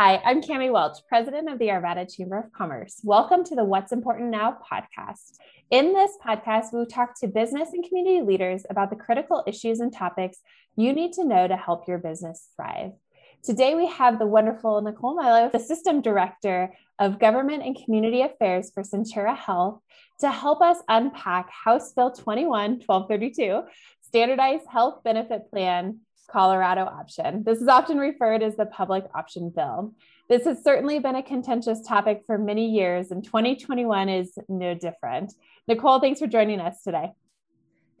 Hi, I'm Cami Welch, president of the Arvada Chamber of Commerce. Welcome to the What's Important Now podcast. In this podcast, we will talk to business and community leaders about the critical issues and topics you need to know to help your business thrive. Today, we have the wonderful Nicole Milo, the System Director of Government and Community Affairs for Centura Health, to help us unpack House Bill 21 1232, Standardized Health Benefit Plan Colorado option. This is often referred as the public option bill. This has certainly been a contentious topic for many years, and 2021 is no different. Nicole, thanks for joining us today.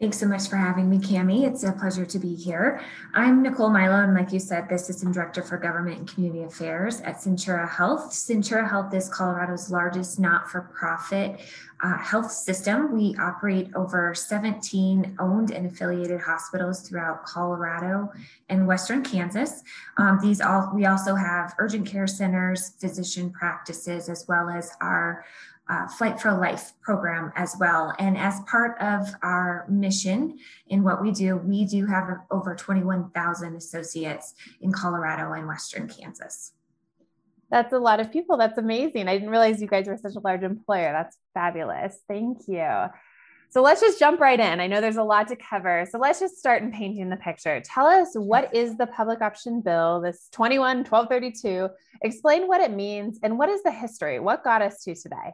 Thanks so much for having me, Cami. It's a pleasure to be here. I'm Nicole Milo, and like you said, the Assistant Director for Government and Community Affairs at Centura Health. Centura Health is Colorado's largest not for profit uh, health system. We operate over 17 owned and affiliated hospitals throughout Colorado and Western Kansas. Um, these all we also have urgent care centers, physician practices, as well as our uh, Flight for Life program as well. And as part of our mission in what we do, we do have over 21,000 associates in Colorado and Western Kansas. That's a lot of people. That's amazing. I didn't realize you guys were such a large employer. That's fabulous. Thank you. So let's just jump right in. I know there's a lot to cover. So let's just start in painting the picture. Tell us what is the public option bill, this 21 1232. Explain what it means and what is the history? What got us to today?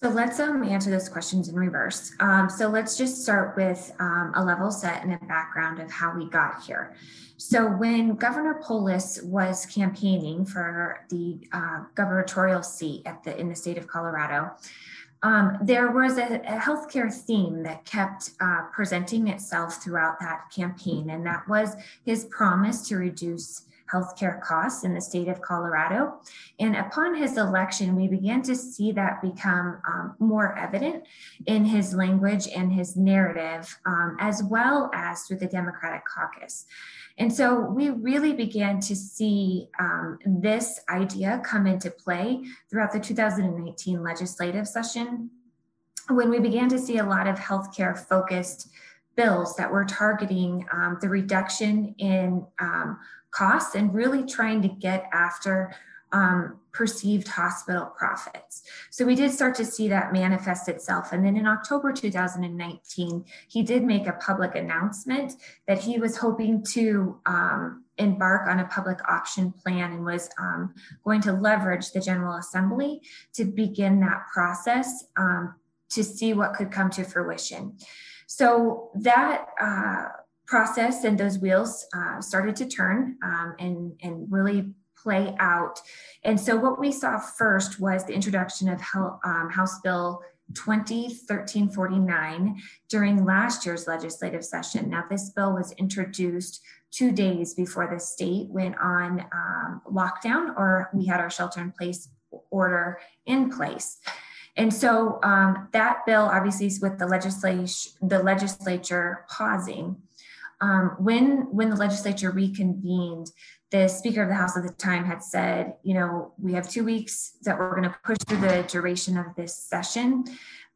So let's um, answer those questions in reverse. Um, so let's just start with um, a level set and a background of how we got here. So when Governor Polis was campaigning for the uh, gubernatorial seat at the in the state of Colorado, um, there was a, a, healthcare theme that kept uh, presenting itself throughout that campaign, and that was his promise to reduce healthcare costs in the state of Colorado. And upon his election, we began to see that become um, more evident in his language and his narrative, um, as well as through the Democratic caucus. And so we really began to see um, this idea come into play throughout the 2019 legislative session when we began to see a lot of healthcare focused bills that were targeting um, the reduction in um, costs and really trying to get after um, perceived hospital profits. So we did start to see that manifest itself. And then in October 2019, he did make a public announcement that he was hoping to um, embark on a public option plan and was um, going to leverage the General Assembly to begin that process um, to see what could come to fruition. So that uh, process and those wheels uh, started to turn um, and, and really play out. And so what we saw first was the introduction of um, House Bill 2013-49 during last year's legislative session. Now, this bill was introduced two days before the state went on um, lockdown or we had our shelter in place order in place. And so um, that bill obviously is with the legislature, the legislature pausing um, when when the legislature reconvened, the Speaker of the House at the time had said, you know, we have two weeks that we're going to push through the duration of this session.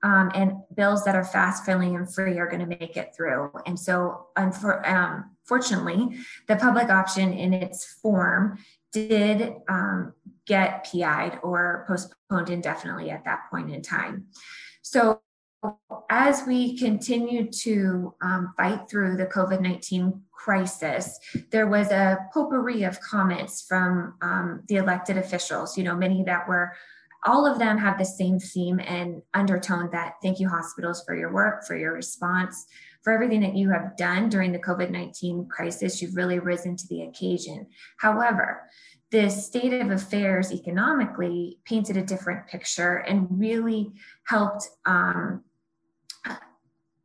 Um, and bills that are fast, friendly, and free are going to make it through. And so, unfortunately, um, the public option in its form did um, get PI'd or postponed indefinitely at that point in time. So as we continue to um, fight through the COVID 19 crisis, there was a potpourri of comments from um, the elected officials, you know, many that were, all of them have the same theme and undertone that thank you, hospitals, for your work, for your response, for everything that you have done during the COVID 19 crisis. You've really risen to the occasion. However, the state of affairs economically painted a different picture and really helped um,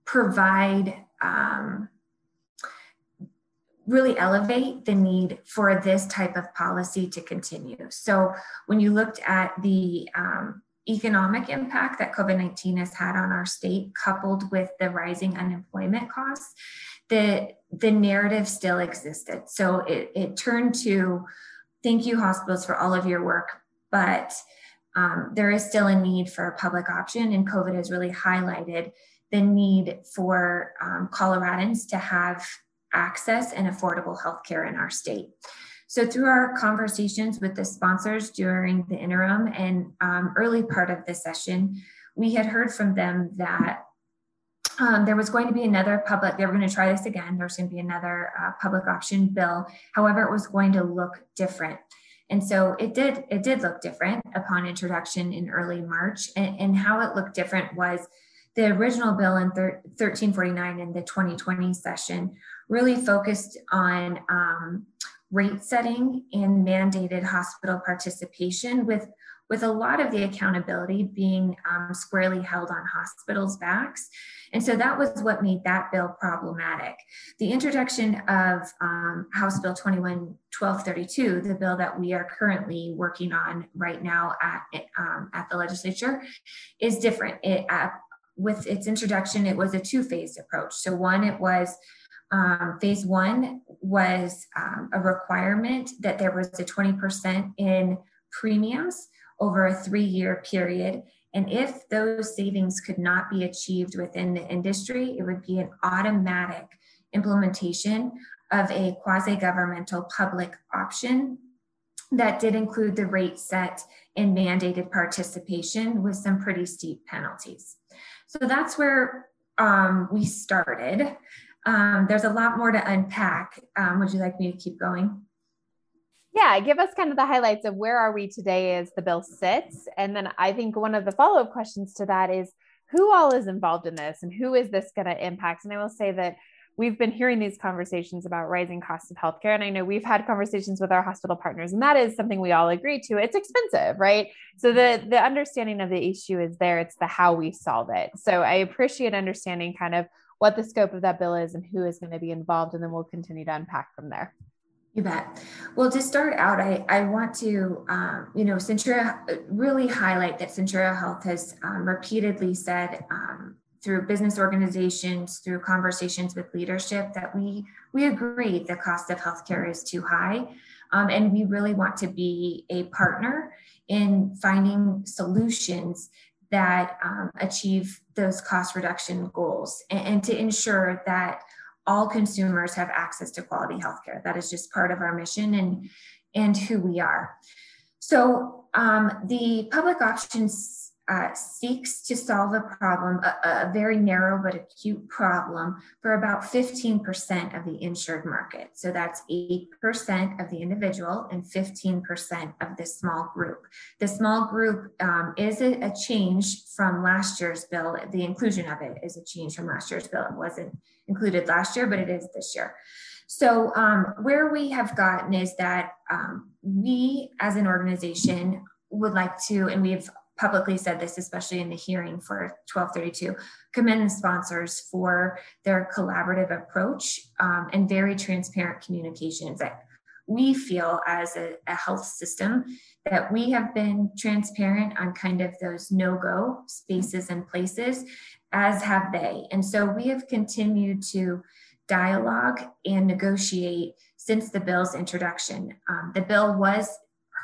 provide um, really elevate the need for this type of policy to continue. So when you looked at the um, economic impact that COVID 19 has had on our state, coupled with the rising unemployment costs, the, the narrative still existed. So it, it turned to thank you, hospitals, for all of your work, but um, there is still a need for a public option, and COVID has really highlighted the need for um, Coloradans to have access and affordable health care in our state. So, through our conversations with the sponsors during the interim and um, early part of the session, we had heard from them that um, there was going to be another public, they were going to try this again. There's going to be another uh, public option bill. However, it was going to look different. And so it did, it did look different upon introduction in early March. And, and how it looked different was the original bill in thir- 1349 in the 2020 session really focused on um, rate setting and mandated hospital participation with with a lot of the accountability being um, squarely held on hospitals' backs. And so that was what made that bill problematic. The introduction of um, House Bill 211232, the bill that we are currently working on right now at, um, at the legislature, is different. It, uh, with its introduction, it was a two phased approach. So, one, it was um, phase one was um, a requirement that there was a 20% in premiums over a three year period. And if those savings could not be achieved within the industry, it would be an automatic implementation of a quasi governmental public option that did include the rate set and mandated participation with some pretty steep penalties. So that's where um, we started. Um, there's a lot more to unpack. Um, would you like me to keep going? Yeah, give us kind of the highlights of where are we today as the bill sits. And then I think one of the follow up questions to that is who all is involved in this and who is this going to impact? And I will say that we've been hearing these conversations about rising costs of healthcare. And I know we've had conversations with our hospital partners, and that is something we all agree to. It's expensive, right? So the the understanding of the issue is there. It's the how we solve it. So I appreciate understanding kind of what the scope of that bill is and who is going to be involved, and then we'll continue to unpack from there. You bet. Well, to start out, I, I want to, um, you know, Centura really highlight that Centura Health has um, repeatedly said um, through business organizations, through conversations with leadership, that we we agree the cost of healthcare is too high, um, and we really want to be a partner in finding solutions that um, achieve those cost reduction goals, and, and to ensure that all consumers have access to quality healthcare. That is just part of our mission and and who we are. So um, the public options uh, seeks to solve a problem, a, a, very narrow but acute problem for about 15% of the insured market. So that's 8% of the individual and 15% of the small group. The small group um, is a, a change from last year's bill. The inclusion of it is a change from last year's bill. It wasn't included last year, but it is this year. So, um, where we have gotten is that um, we as an organization would like to, and we've publicly said this, especially in the hearing for 1232, commend the sponsors for their collaborative approach um, and very transparent communications. That we feel as a, a, health system that we have been transparent on kind of those no-go spaces and places, as have they. And so we have continued to dialogue and negotiate since the bill's introduction. Um, the bill was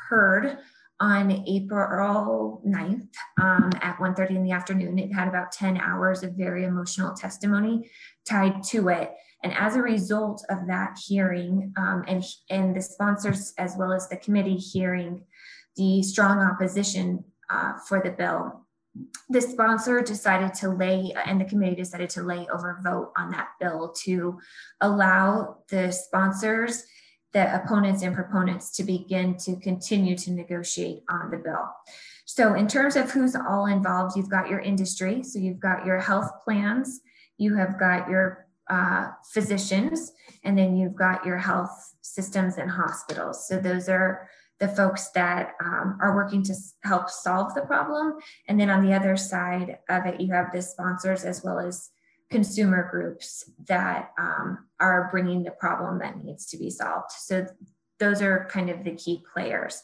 heard on April 9th um, at 1.30 in the afternoon. It had about 10 hours of very emotional testimony tied to it. And as a result of that hearing um, and, and the sponsors, as well as the committee hearing the strong opposition uh, for the bill, the sponsor decided to lay, and the committee decided to lay over vote on that bill to allow the sponsors the opponents and proponents to begin to continue to negotiate on the bill. So, in terms of who's all involved, you've got your industry, so you've got your health plans, you have got your uh, physicians, and then you've got your health systems and hospitals. So, those are the folks that um, are working to help solve the problem. And then on the other side of it, you have the sponsors as well as consumer groups that um, are bringing the problem that needs to be solved. So those are kind of the key players.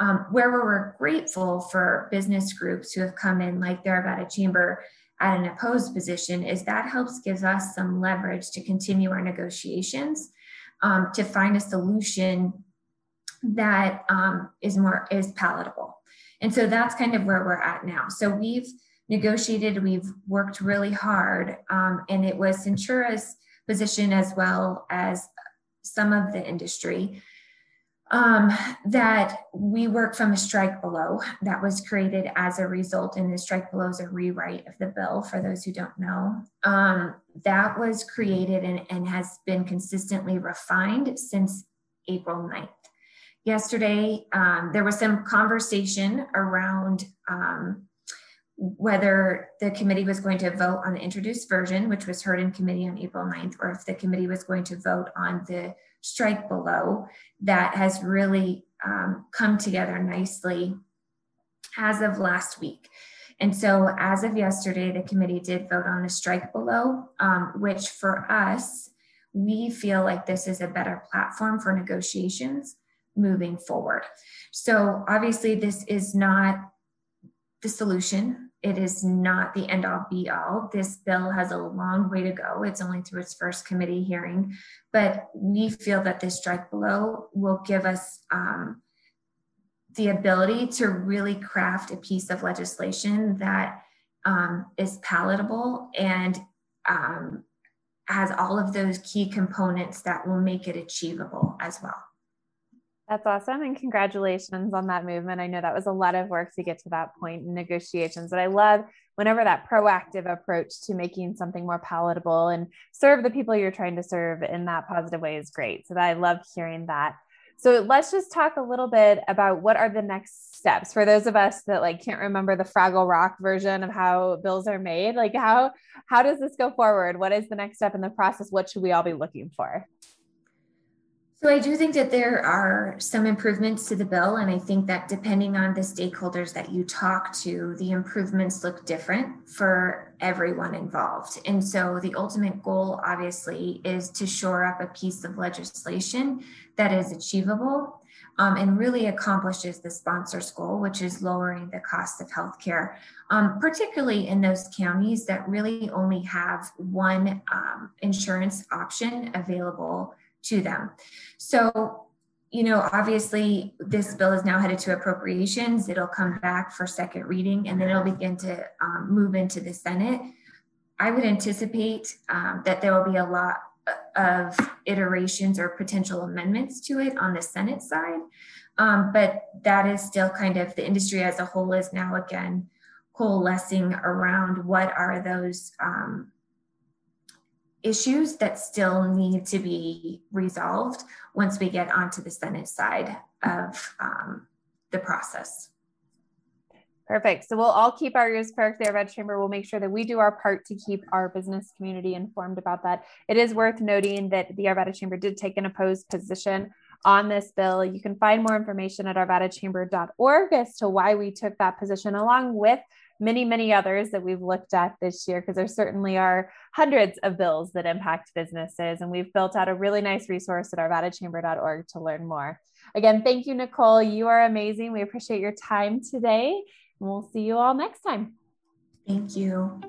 Um, where we're grateful for business groups who have come in, like the Arvada Chamber, at an opposed position, is that helps gives us some leverage to continue our negotiations um, to find a solution that um, is more is palatable. And so that's kind of where we're at now. So we've negotiated, we've worked really hard. Um, and it was Centura's position as well as some of the industry um, that we work from a strike below that was created as a result, and the strike below is a rewrite of the bill for those who don't know. Um, that was created and, and has been consistently refined since April 9th. Yesterday, um, there was some conversation around um, whether the committee was going to vote on the introduced version, which was heard in committee on April 9th, or if the committee was going to vote on the strike below that has really um, come together nicely as of last week. And so, as of yesterday, the committee did vote on the strike below, um, which for us, we feel like this is a better platform for negotiations moving forward. So, obviously, this is not the solution. It is not the end all be all. This bill has a long way to go. It's only through its first committee hearing, but we feel that this strike below will give us um, the ability to really craft a piece of legislation that um, is palatable and um, has all of those key components that will make it achievable as well. That's awesome. And congratulations on that movement. I know that was a lot of work to get to that point in negotiations, but I love whenever that proactive approach to making something more palatable and serve the people you're trying to serve in that positive way is great. So I love hearing that. So let's just talk a little bit about what are the next steps for those of us that like can't remember the Fraggle Rock version of how bills are made. Like how how does this go forward? What is the next step in the process? What should we all be looking for? So I do think that there are some improvements to the bill, and I think that depending on the stakeholders that you talk to, the improvements look different for everyone involved. And so the ultimate goal, obviously, is to shore up a piece of legislation that is achievable um, and really accomplishes the sponsor's goal, which is lowering the cost of healthcare, um, particularly in those counties that really only have one um, insurance option available to them. So, you know, obviously, this bill is now headed to appropriations. It'll come back for second reading and then it'll begin to um, move into the Senate. I would anticipate um, that there will be a lot of iterations or potential amendments to it on the Senate side. Um, but that is still kind of the industry as a whole is now again coalescing around what are those um, issues that still need to be resolved once we get onto the Senate side of um, the process. Perfect. So we'll all keep our ears perked there, Red Chamber. We'll make sure that we do our part to keep our business community informed about that. It is worth noting that the Arvada Chamber did take an opposed position on this bill. You can find more information at arvadachamber.org as to why we took that position, along with many, many others that we've looked at this year, because there certainly are hundreds of bills that impact businesses. And we've built out a really nice resource at arvadachamber.org to learn more. Again, thank you, Nicole. You are amazing. We appreciate your time today. And we'll see you all next time. Thank you.